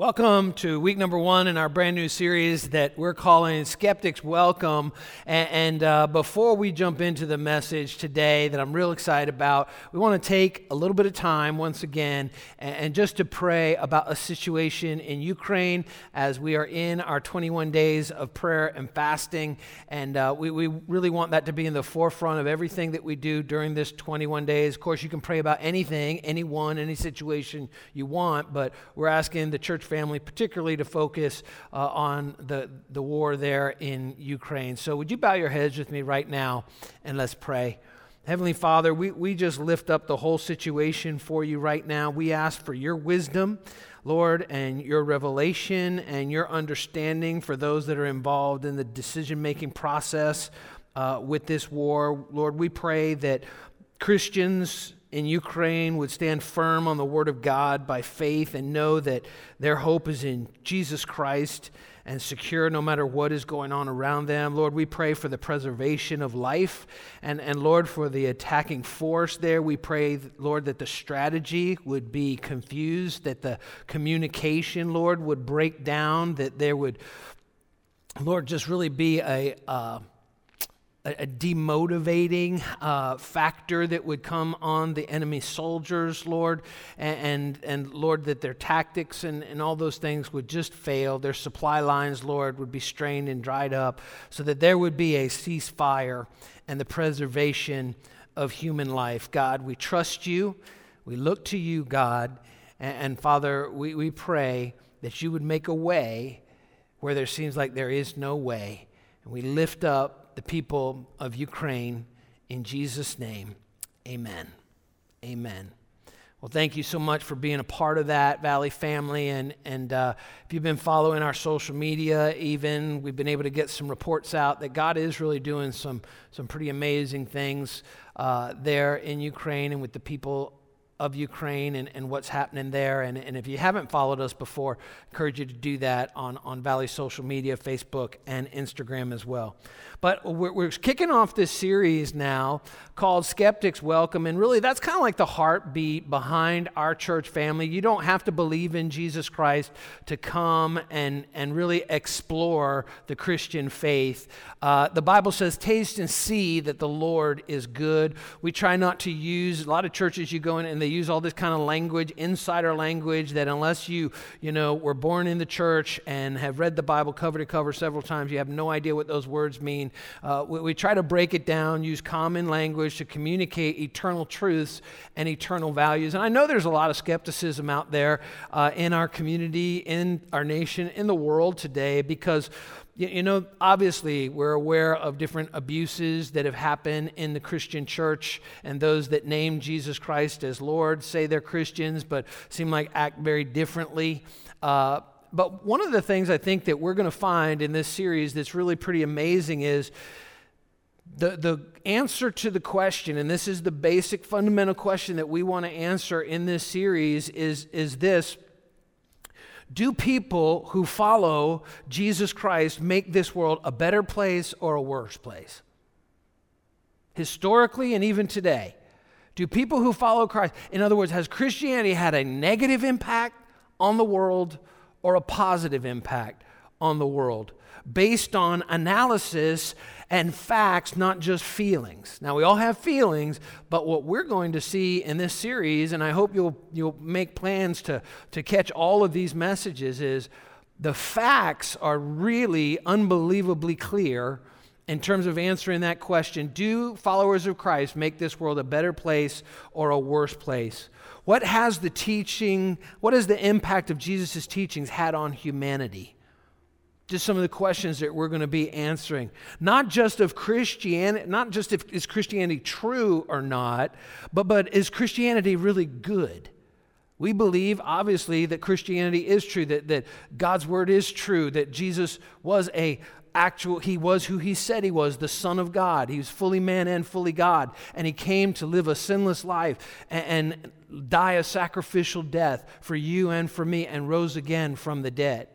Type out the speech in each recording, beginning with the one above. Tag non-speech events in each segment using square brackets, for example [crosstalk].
Welcome to week number one in our brand new series that we're calling Skeptics Welcome. And, and uh, before we jump into the message today that I'm real excited about, we want to take a little bit of time once again and, and, just to pray about a situation in Ukraine as we are in our 21 days of prayer and fasting. And uh, we, we really want that to be in the forefront of everything that we do during this 21 days. Of course, you can pray about anything, anyone, any situation you want, but we're asking the church family, particularly to focus uh, on the, the war there in Ukraine. So, would you bow your heads with me right now and let's pray? Heavenly Father, we, we just lift up the whole situation for you right now. We ask for your wisdom, Lord, and your revelation and your understanding for those that are involved in the decision making process uh, with this war. Lord, we pray that Christians in Ukraine would stand firm on the Word of God by faith and know that their hope is in Jesus Christ and secure no matter what is going on around them. Lord, we pray for the preservation of life and, and Lord, for the attacking force there. We pray, Lord, that the strategy would be confused, that the communication, Lord, would break down, that there would, Lord, just really be a. Uh, a, demotivating uh, factor that would come on the enemy soldiers, Lord, and, and, and, Lord, that their tactics and, and all those things would just fail. Their supply lines, Lord, would be strained and dried up, so that there would be a ceasefire and the preservation of human life. God, we trust you. We look to you, God. And, and Father, we, we pray that you would make a way where there seems like there is no way. And we lift up the people of Ukraine in Jesus' name. Amen. Amen. Well, thank you so much for being a part of that, Valley family. And, and uh, if you've been following our social media, even, we've been able to get some reports out that God is really doing some, some pretty amazing things uh, there in Ukraine and with the people of Ukraine and, and what's happening there. And, and if you haven't followed us before, I encourage you to do that on, on Valley social media, Facebook, and Instagram as well. But we're, we're kicking off this series now called Skeptics Welcome. And really, that's kind of like the heartbeat behind our church family. You don't have to believe in Jesus Christ to come and, and really explore the Christian faith. Uh, the Bible says, Taste and see that the Lord is good. We try not to use, a lot of churches you go in and they use all this kind of language, insider language, that unless you, you know, were born in the church and have read the Bible cover to cover several times, you have no idea what those words mean. Uh, we, we try to break it down, use common language to communicate eternal truths and eternal values. And I know there's a lot of skepticism out there uh, in our community, in our nation, in the world today because you know, obviously, we're aware of different abuses that have happened in the Christian church, and those that name Jesus Christ as Lord say they're Christians, but seem like act very differently. Uh, but one of the things I think that we're going to find in this series that's really pretty amazing is the, the answer to the question, and this is the basic fundamental question that we want to answer in this series, is, is this Do people who follow Jesus Christ make this world a better place or a worse place? Historically and even today, do people who follow Christ, in other words, has Christianity had a negative impact on the world or a positive impact on the world based on analysis and facts, not just feelings. Now, we all have feelings, but what we're going to see in this series, and I hope you'll, you'll make plans to, to catch all of these messages, is the facts are really unbelievably clear in terms of answering that question Do followers of Christ make this world a better place or a worse place? What has the teaching, what has the impact of Jesus' teachings had on humanity? Just some of the questions that we're going to be answering. Not just of Christianity, not just if is Christianity true or not, but, but is Christianity really good? We believe, obviously, that Christianity is true, that, that God's word is true, that Jesus was a actual he was who he said he was the son of god he was fully man and fully god and he came to live a sinless life and, and, die a sacrificial death for you and for me and rose again from the dead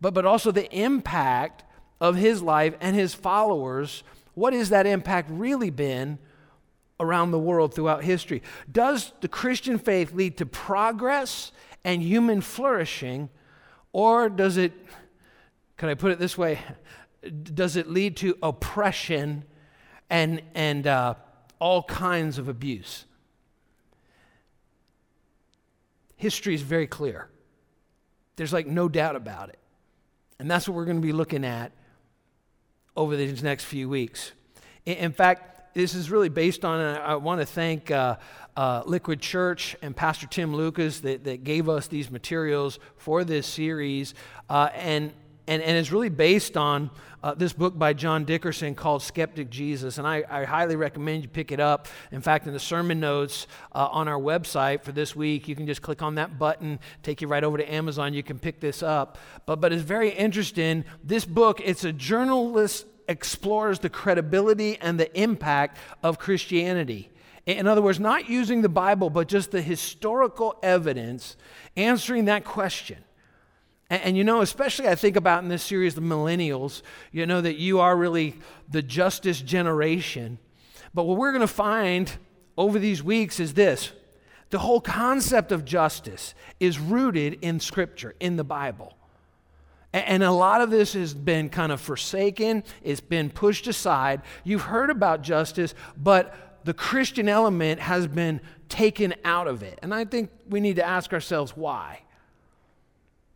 but but also the impact of his life and his followers what has that impact really been around the world throughout history does the christian faith lead to progress and human flourishing Or does it, can I put it this way, does it lead to oppression and, and uh, all kinds of abuse? History is very clear. There's like no doubt about it. And that's what we're going to be looking at over these next few weeks. In fact, this is really based on, I want to thank uh, uh, Liquid Church and Pastor Tim Lucas that, that gave us these materials for this series. Uh, and, and, and it's really based on uh, this book by John Dickerson called Skeptic Jesus. And I, I, highly recommend you pick it up. In fact, in the sermon notes uh, on our website for this week, you can just click on that button, take you right over to Amazon. You can pick this up. But, but it's very interesting. This book, it's a journalist explores the credibility and the impact of Christianity. In other words, not using the Bible, but just the historical evidence answering that question. And, and, you know, especially I think about in this series, the millennials, you know, that you are really the justice generation. But what we're going to find over these weeks is this the whole concept of justice is rooted in Scripture, in the Bible. And a lot of this has been kind of forsaken, it's been pushed aside. You've heard about justice, but the Christian element has been taken out of it. And I think we need to ask ourselves why.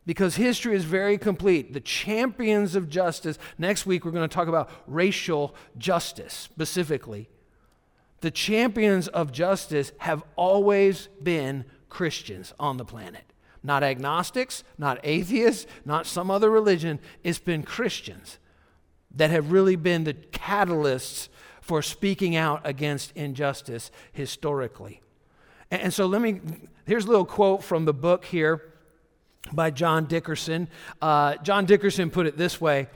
Because history is very complete. The champions of justice, next week we're going to talk about racial justice specifically. The champions of justice have always been Christians on the planet. Not agnostics, not atheists, not some other religion. It's been Christians that have really been the catalysts for speaking out against injustice historically. And so let me, here's a little quote from the book here by John Dickerson. Uh, John Dickerson put it this way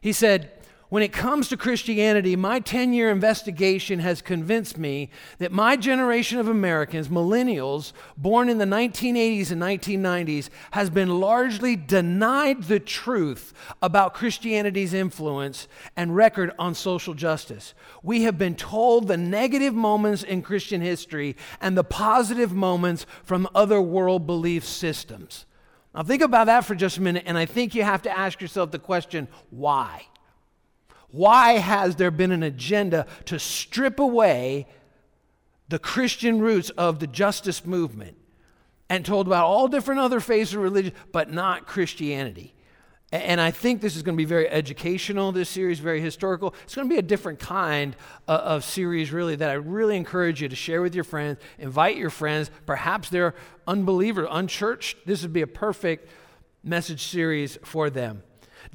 He said, when it comes to Christianity, my 10 year investigation has convinced me that my generation of Americans, millennials, born in the 1980s and 1990s, has been largely denied the truth about Christianity's influence and record on social justice. We have been told the negative moments in Christian history and the positive moments from other world belief systems. Now, think about that for just a minute, and I think you have to ask yourself the question why? Why has there been an agenda to strip away the Christian roots of the justice movement and told about all different other faiths of religion, but not Christianity? And I think this is going to be very educational, this series, very historical. It's going to be a different kind uh, of series, really, that I really encourage you to share with your friends, invite your friends. Perhaps they're unbelievers, unchurched. This would be a perfect message series for them.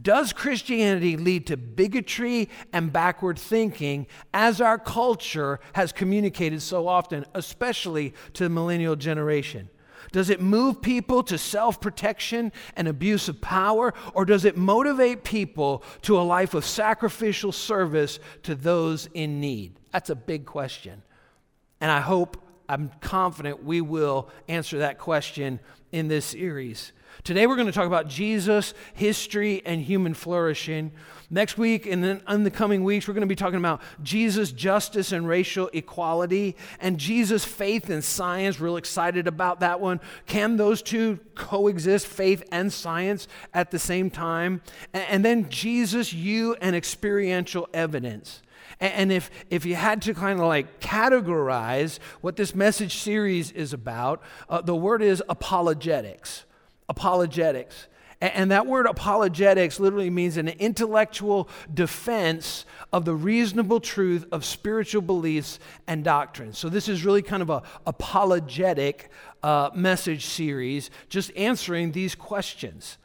Does Christianity lead to bigotry and backward thinking as our culture has communicated so often, especially to the millennial generation? Does it move people to self protection and abuse of power, or does it motivate people to a life of sacrificial service to those in need? That's a big question. And I hope, I'm confident we will answer that question in this series. Today we're going to talk about Jesus, history, and human flourishing. Next week and then in the coming weeks, we're going to be talking about Jesus' justice and racial equality and Jesus' faith and science. Real excited about that one. Can those two coexist, faith and science, at the same time? And then Jesus, you, and experiential evidence. And if, if you had to kind of like categorize what this message series is about, uh, the word is apologetics apologetics. And that word apologetics literally means an intellectual defense of the reasonable truth of spiritual beliefs and doctrines. So, this is really kind of a apologetic uh, message series, just answering these questions.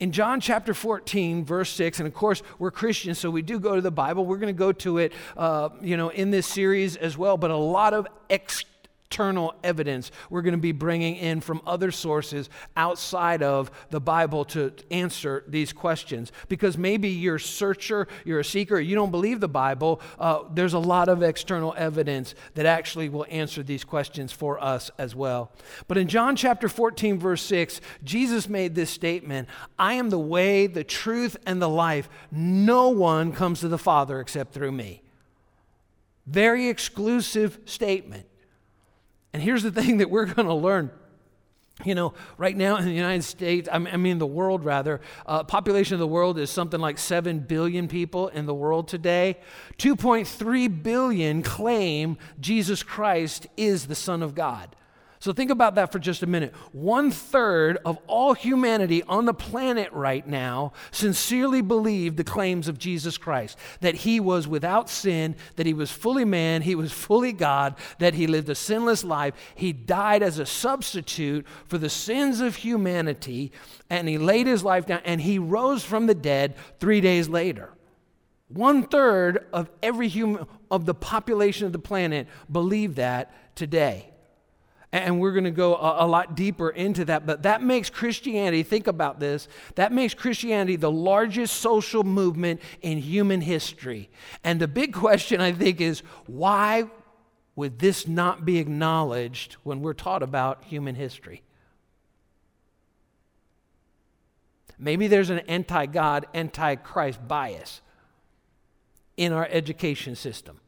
In John chapter 14, verse 6, and of course, we're Christians, so we do go to the Bible. We're going to go to it, uh, you know, in this series as well, but a lot of ex- external evidence we're going to be bringing in from other sources outside of the Bible to answer these questions. Because maybe you're a searcher, you're a seeker, you don't believe the Bible, uh, there's a lot of external evidence that actually will answer these questions for us as well. But in John chapter 14, verse 6, Jesus made this statement I am the way, the truth, and the life. No one comes to the Father except through me. Very exclusive statement. And here's the thing that we're going to learn You know, right now in the United States, I mean the world rather, uh, population of the world is something like 7 billion people in the world today. 2.3 billion claim Jesus Christ is the Son of God. So think about that for just a minute. One third of all humanity on the planet right now sincerely believe the claims of Jesus Christ that he was without sin, that he was fully man, he was fully God, that he lived a sinless life. He died as a substitute for the sins of humanity, and he laid his life down, and he rose from the dead three days later. One third of every human of the population of the planet believe that today and we're going to go a, a, lot deeper into that. But that makes Christianity, think about this, that makes Christianity the largest social movement in human history. And the big question, I think, is why would this not be acknowledged when we're taught about human history? Maybe there's an anti God, anti Christ bias in our education system.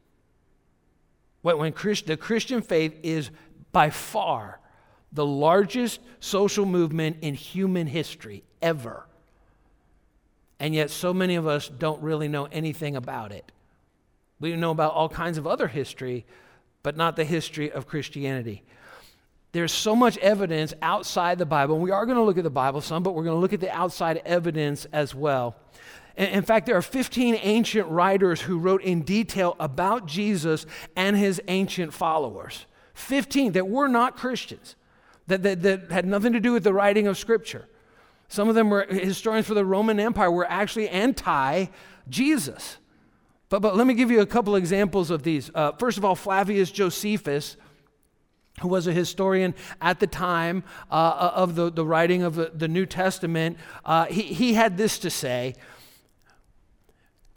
When, Christ, the Christian faith is by far the largest social movement in human history ever. And yet, so many of us don't really know anything about it. We know about all kinds of other history, but not the history of Christianity. There's so much evidence outside the Bible, and we are going to look at the Bible some, but we're going to look at the outside evidence as well. In fact, there are 15 ancient writers who wrote in detail about Jesus and his ancient followers. 15 that were not Christians, that, that, that had nothing to do with the writing of Scripture. Some of them were historians for the Roman Empire, were actually anti Jesus. But, but let me give you a couple examples of these. Uh, first of all, Flavius Josephus, who was a historian at the time uh, of the, the writing of the, the New Testament, uh, he, he had this to say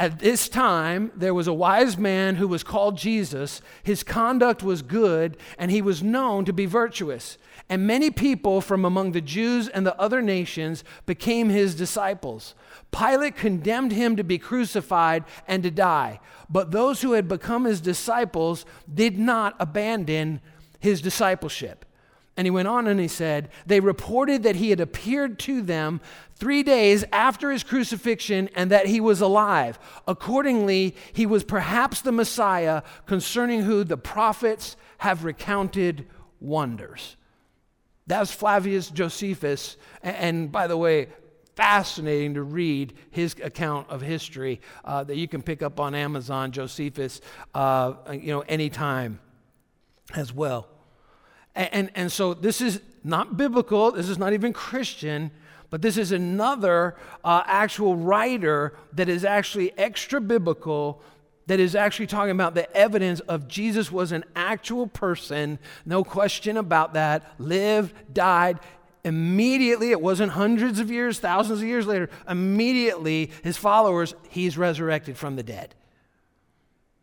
at this time, there was a wise man who was called Jesus. His conduct was good, and he was known to be virtuous. And many people from among the Jews and the other nations became his disciples. Pilate condemned him to be crucified and to die. But those who had become his disciples did not abandon his discipleship. And he went on and he said, They reported that he had appeared to them three days after his crucifixion and that he was alive. Accordingly, he was perhaps the Messiah concerning who the prophets have recounted wonders. That was Flavius Josephus. And by the way, fascinating to read his account of history uh, that you can pick up on Amazon, Josephus, uh, you know, anytime as well. And, and, and so this is not biblical, this is not even Christian, but this is another uh, actual writer that is actually extra biblical that is actually talking about the evidence of Jesus was an actual person, no question about that, lived, died. Immediately, it wasn't hundreds of years, thousands of years later, immediately, his followers, he's resurrected from the dead.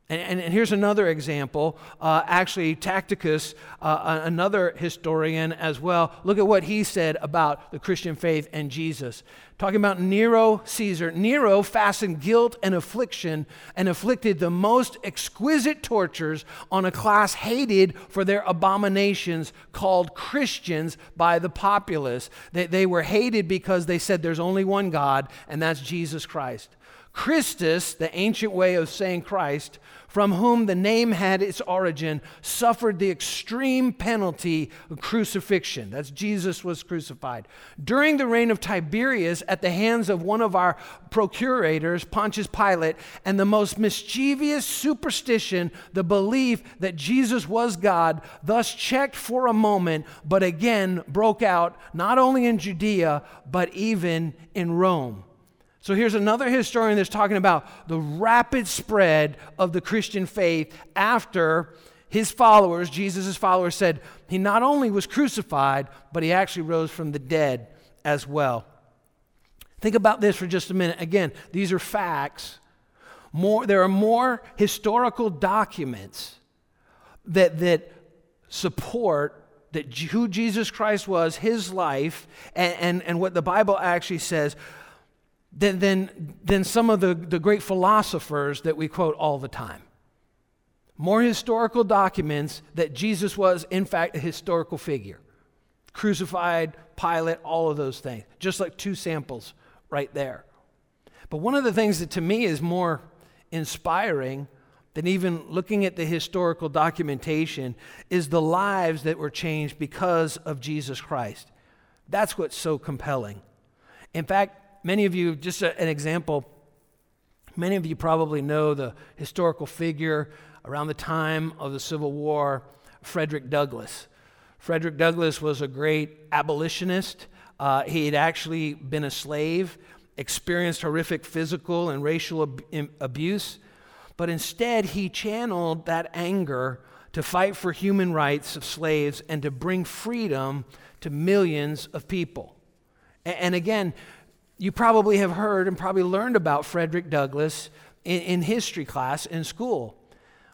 And, and, and, here's another example. Uh, actually, Tacitus, uh, another historian as well, look at what he said about the Christian faith and Jesus. Talking about Nero Caesar. Nero fastened guilt and affliction and afflicted the most exquisite tortures on a class hated for their abominations called Christians by the populace. They, they were hated because they said there's only one God, and that's Jesus Christ. Christus, the ancient way of saying Christ, from whom the name had its origin, suffered the extreme penalty of crucifixion. That's Jesus was crucified. During the reign of Tiberius, at the hands of one of our procurators, Pontius Pilate, and the most mischievous superstition, the belief that Jesus was God, thus checked for a moment, but again broke out not only in Judea, but even in Rome. So here's another historian that's talking about the rapid spread of the Christian faith after his followers, Jesus' followers, said he not only was crucified, but he actually rose from the dead as well. Think about this for just a minute. Again, these are facts. More, there are more historical documents that, that support that who Jesus Christ was, his life, and, and, and what the Bible actually says than, than, than some of the, the great philosophers that we quote all the time. More historical documents that Jesus was, in fact, a historical figure. crucified, Pilate, all of those things. Just like two samples right there. But one of the things that to me is more inspiring than even looking at the historical documentation is the lives that were changed because of Jesus Christ. That's what's so compelling. In fact, many of you, just a, an example, many of you probably know the historical figure around the time of the Civil War, Frederick Douglass. Frederick Douglass was a great abolitionist. Uh, he had actually been a slave, experienced horrific physical and racial ab- abuse, but instead he channeled that anger to fight for human rights of slaves and to bring freedom to millions of people. And, and again, you probably have heard and probably learned about Frederick Douglass in, in history class in school.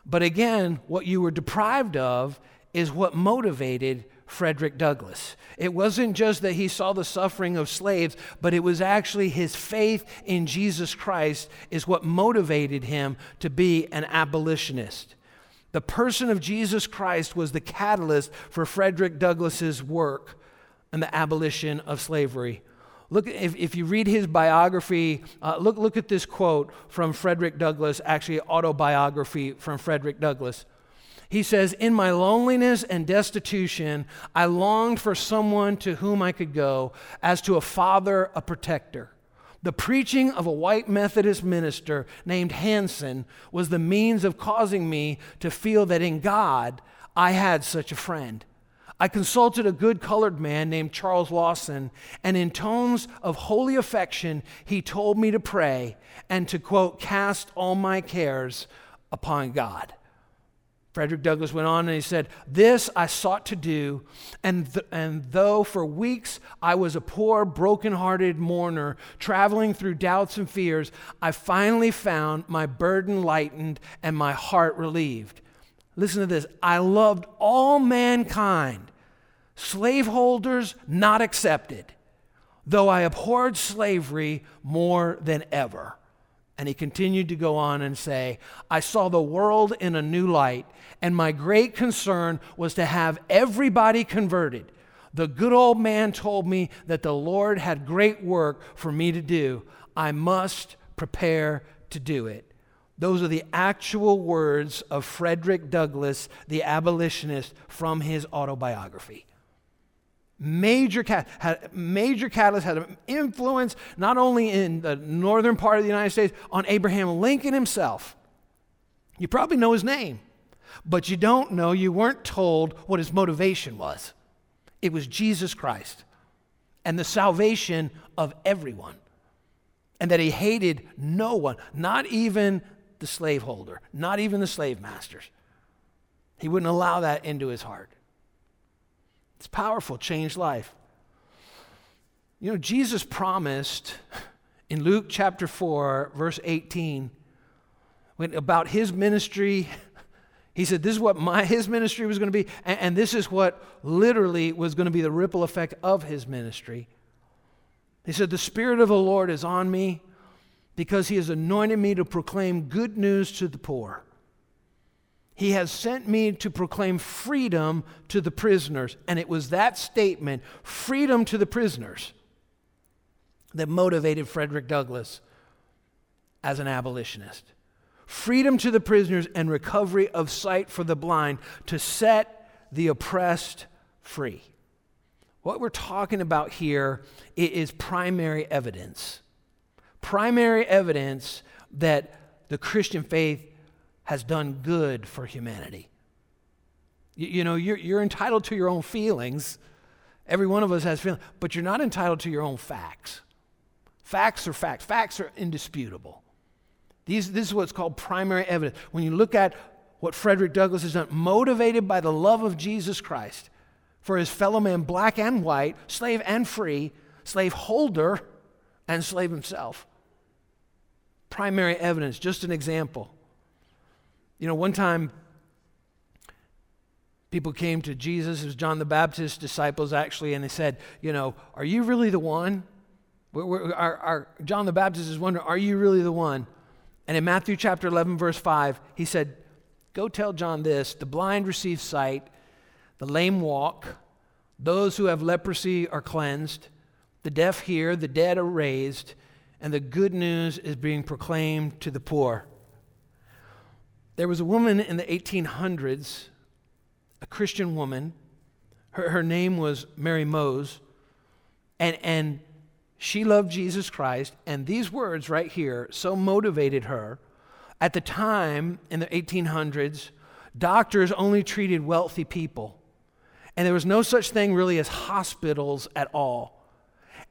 But again, what you were deprived of is what motivated Frederick Douglass. It wasn't just that he saw the suffering of slaves, but it was actually his faith in Jesus Christ is what motivated him to be an abolitionist. The person of Jesus Christ was the catalyst for Frederick Douglass's work and the abolition of slavery. Look, if, if you read his biography, uh, look, look at this quote from Frederick Douglass, actually, autobiography from Frederick Douglass. He says, In my loneliness and destitution, I longed for someone to whom I could go, as to a father, a protector. The preaching of a white Methodist minister named Hanson was the means of causing me to feel that in God I had such a friend. I consulted a good colored man named Charles Lawson, and in tones of holy affection, he told me to pray and to, quote, cast all my cares upon God. Frederick Douglass went on and he said, This I sought to do, and, th- and though for weeks I was a poor, broken-hearted mourner traveling through doubts and fears, I finally found my burden lightened and my heart relieved. Listen to this I loved all mankind, slaveholders not accepted, though I abhorred slavery more than ever. And he continued to go on and say, I saw the world in a new light, and my great concern was to have everybody converted. The good old man told me that the Lord had great work for me to do. I must prepare to do it. Those are the actual words of Frederick Douglass, the abolitionist, from his autobiography major, had, major catalyst, had an influence not only in the northern part of the United States, on Abraham Lincoln himself. You probably know his name, but you don't know, you weren't told what his motivation was. It was Jesus Christ and the salvation of everyone. And that he hated no one, not even the slaveholder, not even the slave masters. He wouldn't allow that into his heart. It's powerful, changed life. You know, Jesus promised in Luke chapter 4, verse 18, when, about his ministry. He said, This is what my, his ministry was going to be, and, and this is what literally was going to be the ripple effect of his ministry. He said, The Spirit of the Lord is on me because he has anointed me to proclaim good news to the poor. He has sent me to proclaim freedom to the prisoners. And it was that statement, freedom to the prisoners, that motivated Frederick Douglass as an abolitionist. Freedom to the prisoners and recovery of sight for the blind to set the oppressed free. What we're talking about here is primary evidence. Primary evidence that the Christian faith has done good for humanity. You, you know, you're, you're entitled to your own feelings. Every one of us has feelings, but you're not entitled to your own facts. Facts are facts, facts are indisputable. These, this is what's called primary evidence. When you look at what Frederick Douglass has done, motivated by the love of Jesus Christ for his fellow man, black and white, slave and free, slave holder and slave himself. Primary evidence, just an example. You know, one time people came to Jesus, it was John the Baptist's disciples actually, and they said, You know, are you really the one? We're, we're, our, our, John the Baptist is wondering, Are you really the one? And in Matthew chapter 11, verse 5, he said, Go tell John this the blind receive sight, the lame walk, Those who have leprosy are cleansed, the deaf hear, the dead are raised, and the good news is being proclaimed to the poor. There was a woman in the 1800s, a Christian woman. Her, her name was Mary Moes. And, and she loved Jesus Christ. And these words right here so motivated her. At the time in the 1800s, doctors only treated wealthy people. And there was no such thing really as hospitals at all.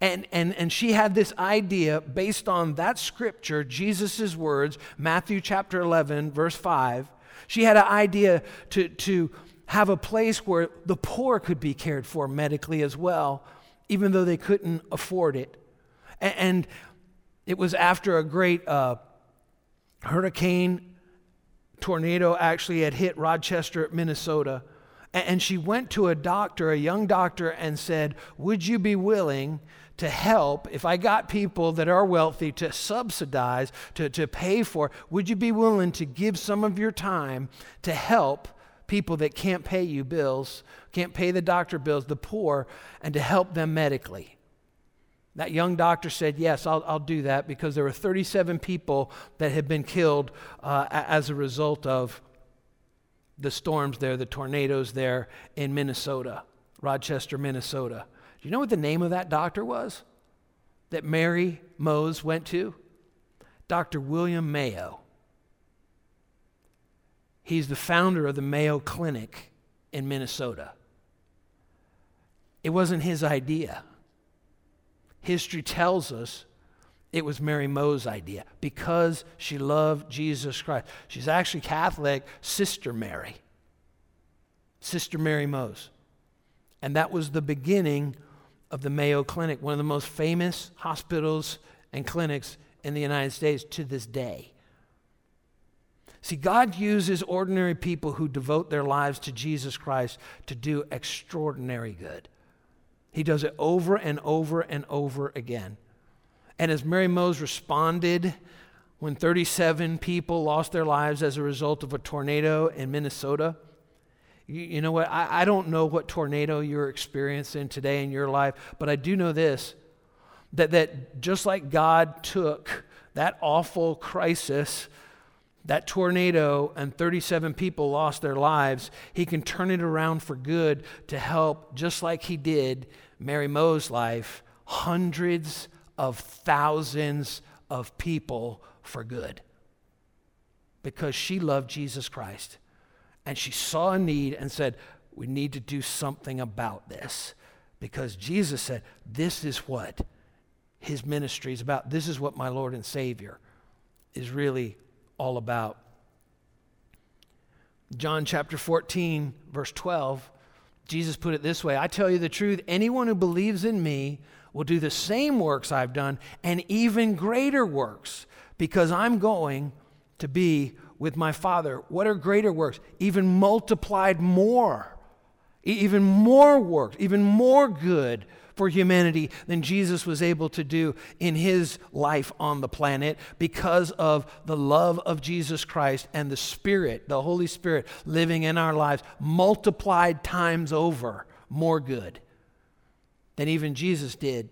And, and, and she had this idea based on that scripture, Jesus' words, Matthew chapter 11, verse 5. She had an idea to, to have a place where the poor could be cared for medically as well, even though they couldn't afford it. And, and it was after a great uh, hurricane tornado actually had hit Rochester, Minnesota. And she went to a doctor, a young doctor, and said, Would you be willing to help, if I got people that are wealthy to subsidize, to, to pay for, would you be willing to give some of your time to help people that can't pay you bills, can't pay the doctor bills, the poor, and to help them medically? That young doctor said, Yes, I'll, I'll do that because there were 37 people that had been killed uh, as a result of the storms there, the tornadoes there in Minnesota, Rochester, Minnesota. Do you know what the name of that doctor was that Mary Moes went to? Dr. William Mayo. He's the founder of the Mayo Clinic in Minnesota. It wasn't his idea. History tells us it was Mary Moes's idea because she loved Jesus Christ. She's actually Catholic, Sister Mary. Sister Mary Moes. And that was the beginning of the Mayo Clinic, one of the most famous hospitals and clinics in the United States to this day. See, God uses ordinary people who devote their lives to Jesus Christ to do extraordinary good. He does it over and over and over again. And as Mary Moes responded when 37 people lost their lives as a result of a tornado in Minnesota, you, you know what? I, I don't know what tornado you're experiencing today in your life, but I do know this that, that just like God took that awful crisis, that tornado, and 37 people lost their lives, He can turn it around for good to help, just like He did Mary Moes's life, hundreds of thousands of people for good because she loved Jesus Christ and she saw a need and said, We need to do something about this. Because Jesus said, This is what his ministry is about. This is what my Lord and Savior is really all about. John chapter 14, verse 12, Jesus put it this way I tell you the truth, anyone who believes in me will do the same works I've done and even greater works because I'm going to be with my Father. What are greater works? Even multiplied more, even more works, even more good for humanity than Jesus was able to do in his life on the planet because of the love of Jesus Christ and the Spirit, the Holy Spirit living in our lives, multiplied times over more good than even Jesus did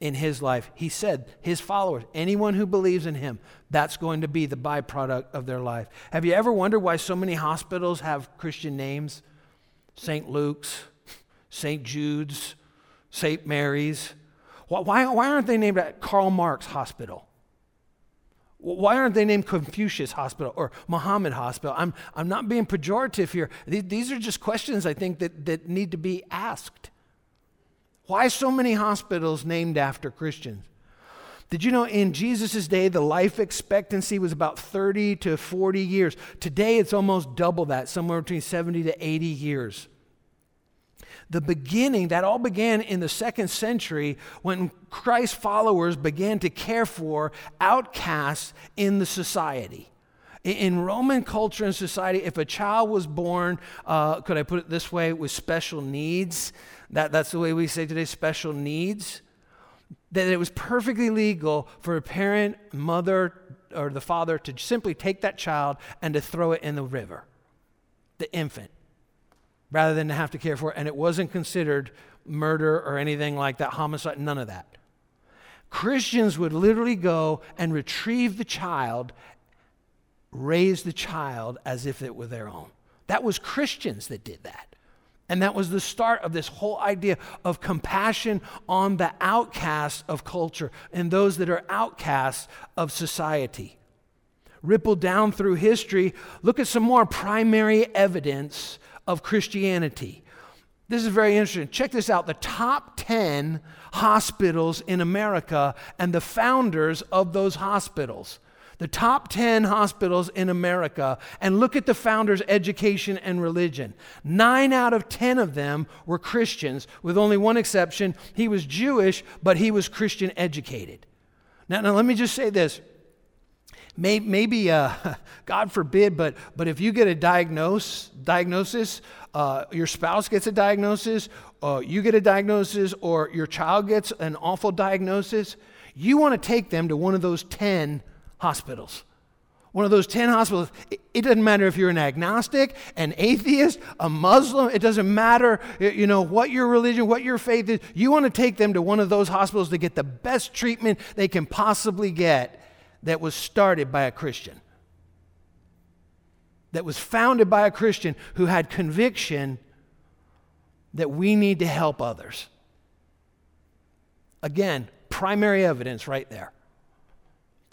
in his life. He said, his followers, anyone who believes in him, that's going to be the byproduct of their life. Have you ever wondered why so many hospitals have Christian names? St. Luke's, St. Jude's, St. Mary's. Why, why aren't they named at Karl Marx Hospital? Why aren't they named Confucius Hospital or Muhammad Hospital? I'm, I'm not being pejorative here. These are just questions I think that, that need to be asked. Why so many hospitals named after Christians? Did you know in Jesus' day, the life expectancy was about 30 to 40 years? Today, it's almost double that, somewhere between 70 to 80 years. The beginning, that all began in the second century when Christ's followers began to care for outcasts in the society. In Roman culture and society, if a child was born, uh, could I put it this way, with special needs, that, that's the way we say today, special needs, that it was perfectly legal for a parent, mother, or the father to simply take that child and to throw it in the river, the infant. rather than to have to care for it. And it wasn't considered murder or anything like that, homicide, none of that. Christians would literally go and retrieve the child, raise the child as if it were their own. That was Christians that did that. And that was the start of this whole idea of compassion on the outcasts of culture and those that are outcasts of society. Ripple down through history, look at some more primary evidence of Christianity. This is very interesting. Check this out the top 10 hospitals in America and the founders of those hospitals the top 10 hospitals in America and look at the founders' education and religion. Nine out of 10 of them were Christians, with only one exception. He was Jewish, but he was Christian educated. Now, now let me just say this. Maybe, uh, [laughs] God forbid, but, but if you get a diagnose, diagnosis, uh, your spouse gets a diagnosis, uh, you get a diagnosis, or your child gets an awful diagnosis, you want to take them to one of those 10 hospitals. One of those 10 hospitals. It doesn't matter if you're an agnostic, an atheist, a Muslim. It doesn't matter, you know, what your religion, what your faith is. You want to take them to one of those hospitals to get the best treatment they can possibly get that was started by a Christian. That was founded by a Christian who had conviction that we need to help others. Again, primary evidence right there.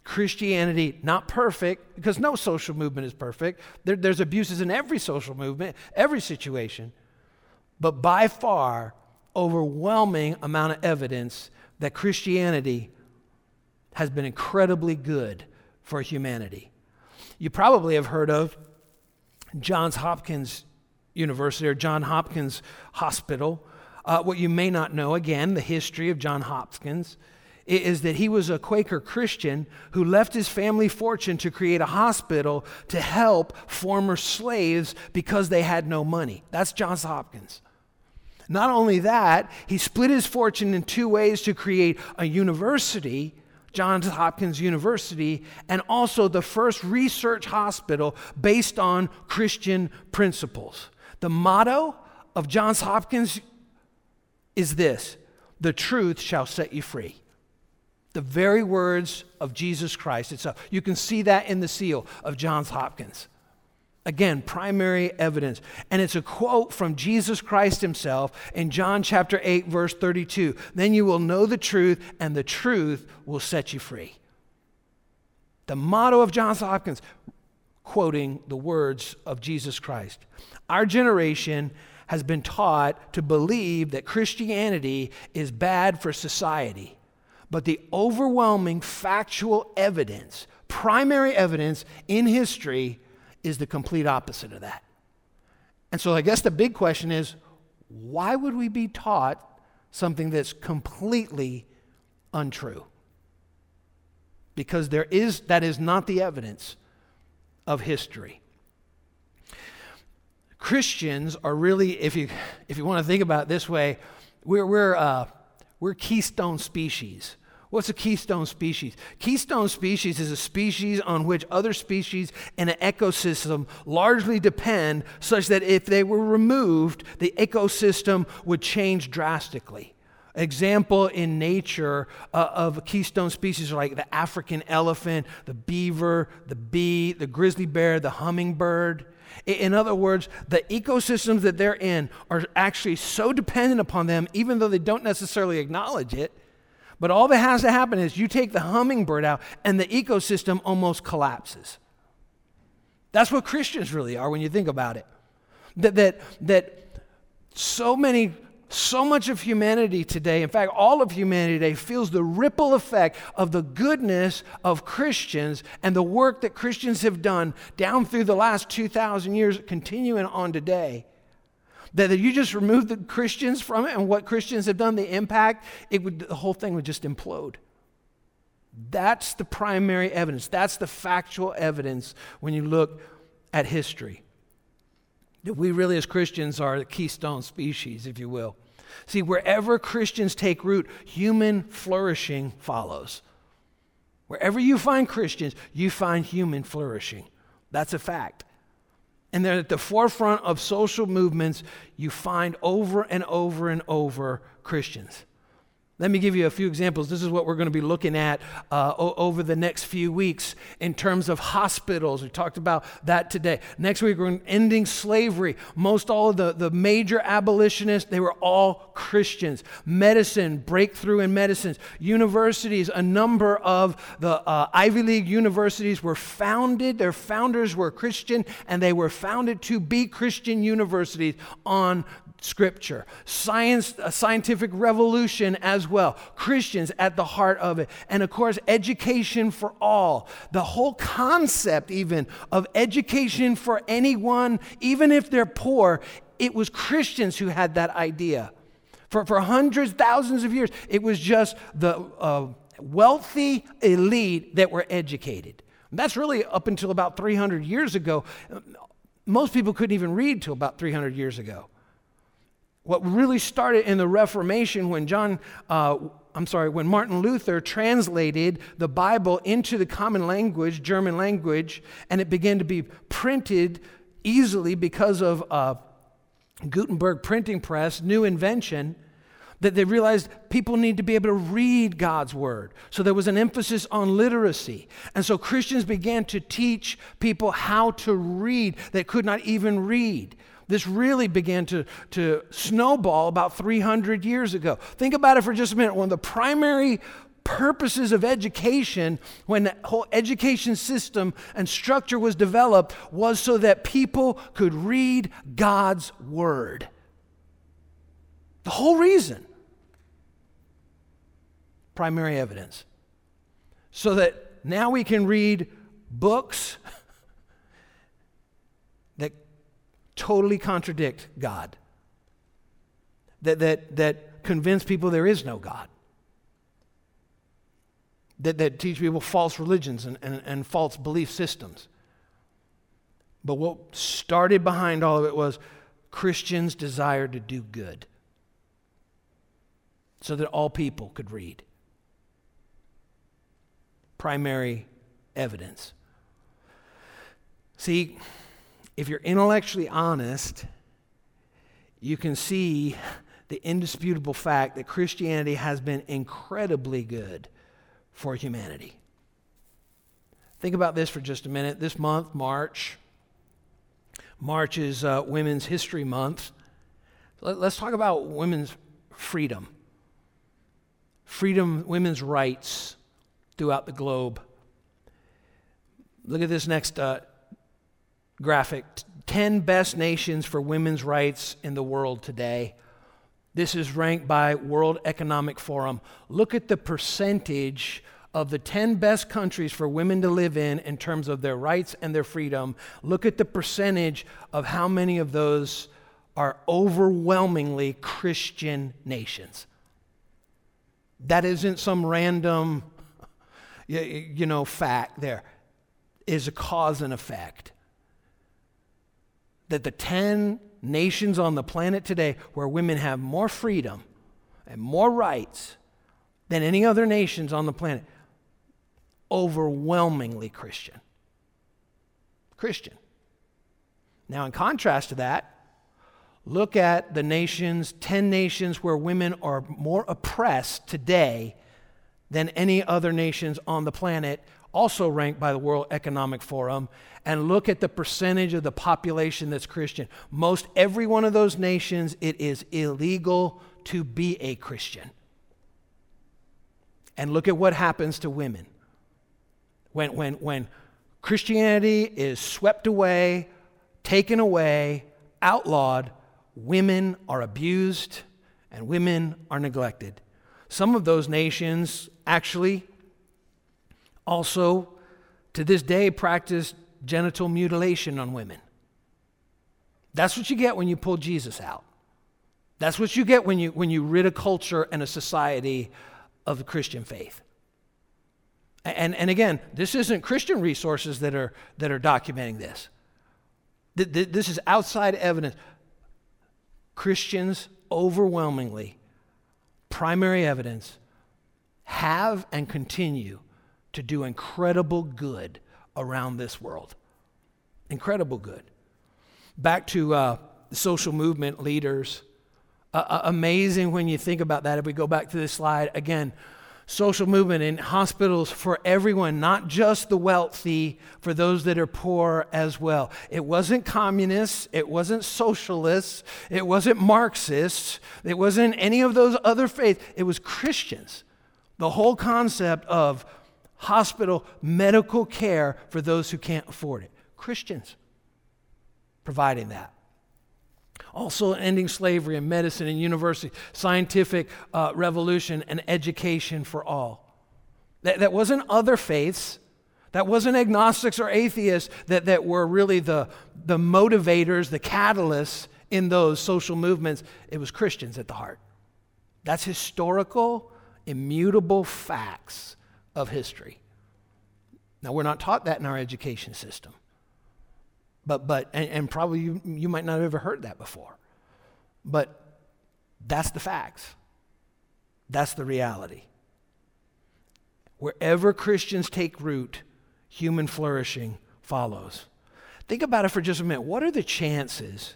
Christianity, not perfect, because no social movement is perfect. There, there's abuses in every social movement, every situation. But by far, overwhelming amount of evidence that Christianity has been incredibly good for humanity. You probably have heard of Johns Hopkins University or John Hopkins Hospital. Uh, what you may not know, again, the history of John Hopkins is that he was a Quaker Christian who left his family fortune to create a hospital to help former slaves because they had no money. That's Johns Hopkins. Not only that, he split his fortune in two ways to create a university, Johns Hopkins University, and also the first research hospital based on Christian principles. The motto of Johns Hopkins is this the truth shall set you free the very words of Jesus Christ itself. You can see that in the seal of Johns Hopkins. Again, primary evidence. And it's a quote from Jesus Christ himself in John chapter 8, verse 32. Then you will know the truth, and the truth will set you free. The motto of Johns Hopkins, quoting the words of Jesus Christ. Our generation has been taught to believe that Christianity is bad for society but the overwhelming factual evidence, primary evidence in history, is the complete opposite of that. And so I guess the big question is why would we be taught something that's completely untrue? Because there is, that is not the evidence of history. Christians are really, if you, if you want to think about it this way, we're, we're, uh, we're keystone species. What's a keystone species? Keystone species is a species on which other species in an ecosystem largely depend, such that if they were removed, the ecosystem would change drastically. Example in nature uh, of keystone species are like the African elephant, the beaver, the bee, the grizzly bear, the hummingbird. In other words, the ecosystems that they're in are actually so dependent upon them, even though they don't necessarily acknowledge it. But all that has to happen is you take the hummingbird out, and the ecosystem almost collapses. That's what Christians really are when you think about it. That, that, that so many so much of humanity today, in fact, all of humanity today, feels the ripple effect of the goodness of Christians and the work that Christians have done down through the last 2,000 years, continuing on today. That if you just remove the Christians from it and what Christians have done, the impact, it would, the whole thing would just implode. That's the primary evidence. That's the factual evidence when you look at history that we really, as Christians, are the keystone species, if you will. See, wherever Christians take root, human flourishing follows. Wherever you find Christians, you find human flourishing. That's a fact. And they're at the forefront of social movements. You find over and over and over Christians. Let me give you a few examples. This is what we're going to be looking at uh, o- over the next few weeks in terms of hospitals. We talked about that today. Next week, we're ending slavery. Most all of the, the major abolitionists, they were all Christians. Medicine, breakthrough in medicines. Universities, a number of the uh, Ivy League universities were founded, their founders were Christian, and they were founded to be Christian universities on Scripture, science, a scientific revolution as well, Christians at the heart of it, and of course, education for all. The whole concept, even of education for anyone, even if they're poor, it was Christians who had that idea. For, for hundreds, thousands of years, it was just the uh, wealthy elite that were educated. And that's really up until about 300 years ago. Most people couldn't even read till about 300 years ago. What really started in the Reformation when John, uh, I'm sorry, when Martin Luther translated the Bible into the common language, German language, and it began to be printed easily because of uh, Gutenberg printing press, new invention, that they realized people need to be able to read God's word. So there was an emphasis on literacy. And so Christians began to teach people how to read that could not even read. This really began to, to snowball about 300 years ago. Think about it for just a minute. One of the primary purposes of education, when the whole education system and structure was developed, was so that people could read God's Word. The whole reason. Primary evidence. So that now we can read books [laughs] totally contradict God, that, that, that convince people there is no God, that, that teach people false religions and, and, and false belief systems. But what started behind all of it was Christians' desire to do good so that all people could read. Primary evidence. See, if you're intellectually honest, you can see the indisputable fact that Christianity has been incredibly good for humanity. Think about this for just a minute. This month, March, March is uh, Women's History Month. Let, us talk about women's freedom, freedom, women's rights throughout the globe. Look at this next uh, graphic 10 best nations for women's rights in the world today. This is ranked by World Economic Forum. Look at the percentage of the 10 best countries for women to live in in terms of their rights and their freedom. Look at the percentage of how many of those are overwhelmingly Christian nations. That isn't some random [laughs] you know fact there is a cause and effect that the 10 nations on the planet today where women have more freedom and more rights than any other nations on the planet, overwhelmingly Christian. Christian. Now, in contrast to that, look at the nations, 10 nations where women are more oppressed today than any other nations on the planet also ranked by the World Economic Forum, and look at the percentage of the population that's Christian. Most every one of those nations, it is illegal to be a Christian. And look at what happens to women. When, when, when Christianity is swept away, taken away, outlawed, women are abused and women are neglected. Some of those nations actually also, to this day, practice genital mutilation on women. That's what you get when you pull Jesus out. That's what you get when you, when you rid a culture and a society of the Christian faith. And, and again, this isn't Christian resources that are, that are documenting this. This is outside evidence. Christians overwhelmingly, primary evidence, have and continue to do incredible good around this world. Incredible good. Back to uh, social movement leaders. Uh, amazing when you think about that. If we go back to this slide again, social movement in hospitals for everyone, not just the wealthy, for those that are poor as well. It wasn't communists, it wasn't socialists, it wasn't Marxists, it wasn't any of those other faiths, it was Christians. The whole concept of hospital medical care for those who can't afford it. Christians providing that also ending slavery and medicine and university, scientific uh, revolution and education for all. That, that wasn't other faiths. That wasn't agnostics or atheists that, that were really the, the motivators, the catalysts in those social movements. It was Christians at the heart. That's historical, immutable facts of history. Now, we're not taught that in our education system. But, but and, and probably you, you might not have ever heard that before. But that's the facts. That's the reality. Wherever Christians take root, human flourishing follows. Think about it for just a minute. What are the chances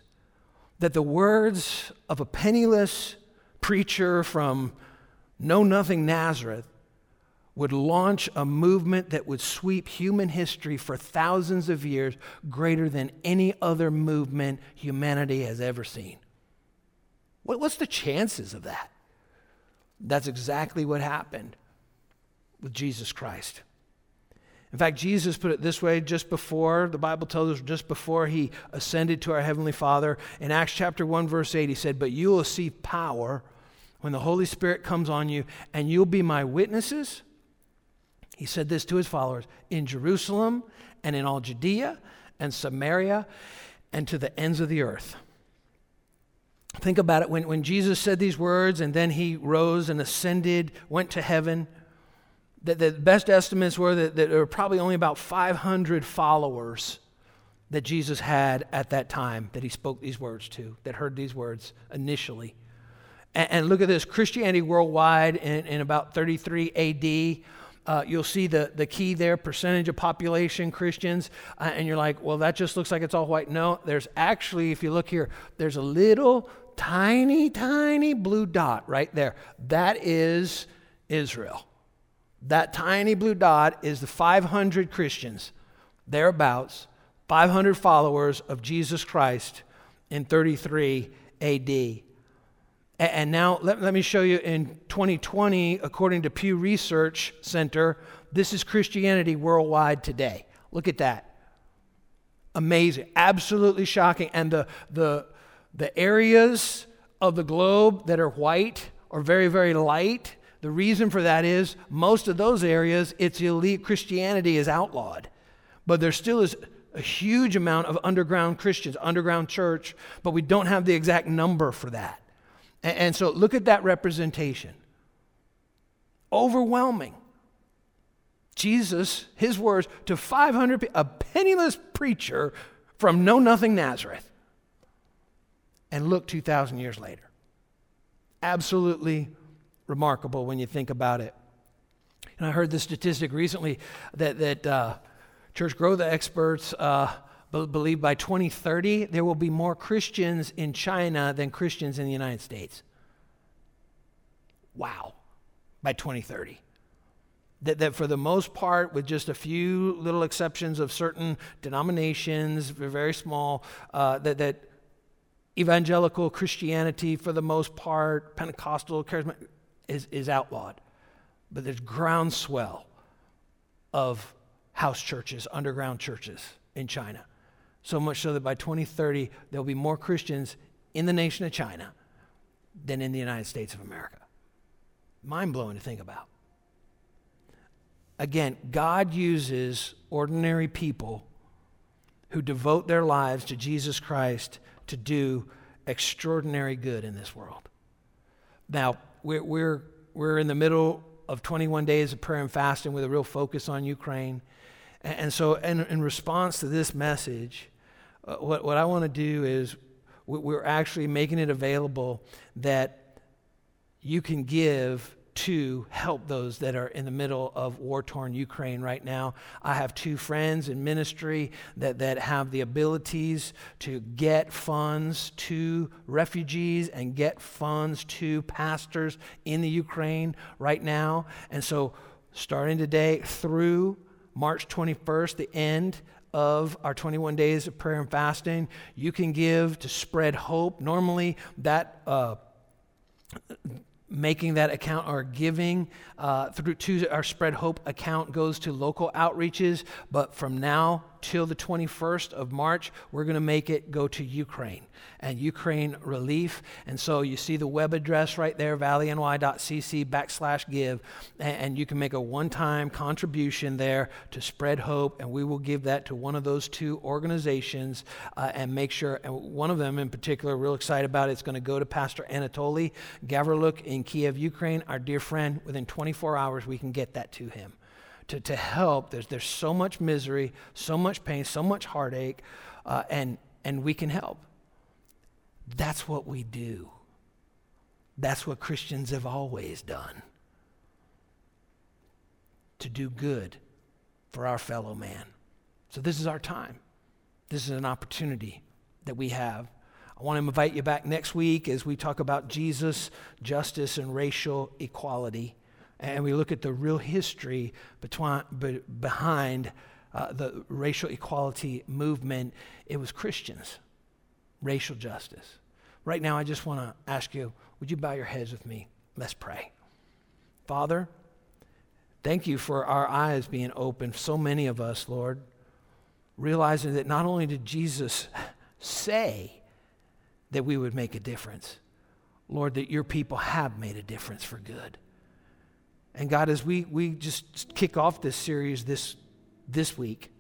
that the words of a penniless preacher from Know Nothing Nazareth would launch a movement that would sweep human history for thousands of years greater than any other movement humanity has ever seen. what's the chances of that? That's exactly what happened with Jesus Christ. In fact, Jesus put it this way just before, the Bible tells us just before he ascended to our Heavenly Father. In Acts chapter 1, verse 8, he said, But you will receive power when the Holy Spirit comes on you, and you'll be my witnesses he said this to his followers in Jerusalem and in all Judea and Samaria and to the ends of the earth. Think about it when, when Jesus said these words and then he rose and ascended, went to heaven. The, the best estimates were that, that there were probably only about 500 followers that Jesus had at that time that he spoke these words to, that heard these words initially. And, and look at this Christianity worldwide in, in about 33 AD uh, you'll see the, the key there percentage of population Christians. Uh, and you're like, well, that just looks like it's all white. No, there's actually, if you look here, there's a little tiny, tiny blue dot right there. That is Israel. That tiny blue dot is the 500 Christians, thereabouts, 500 followers of Jesus Christ in 33 AD. And now let, let me show you in 2020, according to Pew Research Center, this is Christianity worldwide today. Look at that. Amazing. Absolutely shocking. And the, the, the areas of the globe that are white or very, very light, the reason for that is most of those areas, it's elite Christianity is outlawed. But there still is a huge amount of underground Christians, underground church, but we don't have the exact number for that. And, so look at that representation. Overwhelming. Jesus, his words to 500 a penniless preacher from Know Nothing Nazareth. And look 2,000 years later. Absolutely remarkable when you think about it. And I heard the statistic recently that, that uh, church growth experts uh, believe by 2030 there will be more Christians in China than Christians in the United States. Wow, by 2030. That, that for the most part, with just a few little exceptions of certain denominations, very small, uh, that, that evangelical Christianity, for the most part, Pentecostal, charismatic, is, is outlawed. But there's groundswell of house churches, underground churches in China. So much so that by 2030, there'll be more Christians in the nation of China than in the United States of America. Mind blowing to think about. Again, God uses ordinary people who devote their lives to Jesus Christ to do extraordinary good in this world. Now, we're, we're, we're in the middle of 21 days of prayer and fasting with a real focus on Ukraine. And, and so, in, in response to this message, uh, what, what I want to do is we're actually making it available that you can give to help those that are in the middle of war torn Ukraine right now. I have two friends in ministry that, that have the abilities to get funds to refugees and get funds to pastors in the Ukraine right now. And so, starting today through March 21st, the end of our 21 days of prayer and fasting, you can give to spread hope. Normally, that uh, making that account or giving uh, through to our spread hope account goes to local outreaches but from now till the 21st of march we're going to make it go to ukraine and Ukraine relief. And so you see the web address right there, valleyny.cc backslash give, and, you can make a one time contribution there to spread hope. And we will give that to one of those two organizations uh, and make sure, and one of them in particular, real excited about it, it's going to go to Pastor Anatoly Gavriluk in Kiev, Ukraine, our dear friend. Within 24 hours, we can get that to him. To, to help, there's, there's so much misery, so much pain, so much heartache, uh, and, and we can help. That's what we do. That's what Christians have always done to do good for our fellow man. So, this is our time. This is an opportunity that we have. I want to invite you back next week as we talk about Jesus, justice, and racial equality. And we look at the real history between, behind uh, the racial equality movement. It was Christians, racial justice. Right now, I just want to ask you would you bow your heads with me? Let's pray. Father, thank you for our eyes being open. So many of us, Lord, realizing that not only did Jesus say that we would make a difference, Lord, that your people have made a difference for good. And God, as we, we just kick off this series this, this week,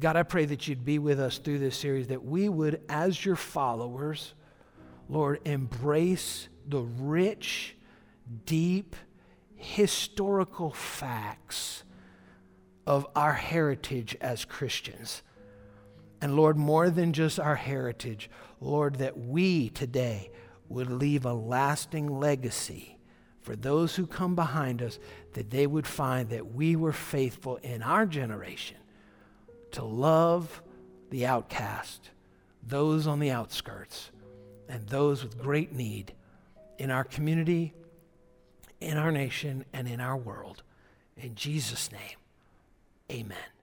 God, I pray that you'd be with us through this series, that we would, as your followers, Lord, embrace the rich, deep, historical facts of our heritage as Christians. And Lord, more than just our heritage, Lord, that we today would leave a lasting legacy for those who come behind us, that they would find that we were faithful in our generation to love the outcast, those on the outskirts and those with great need in our community, in our nation, and in our world. In Jesus' name, amen.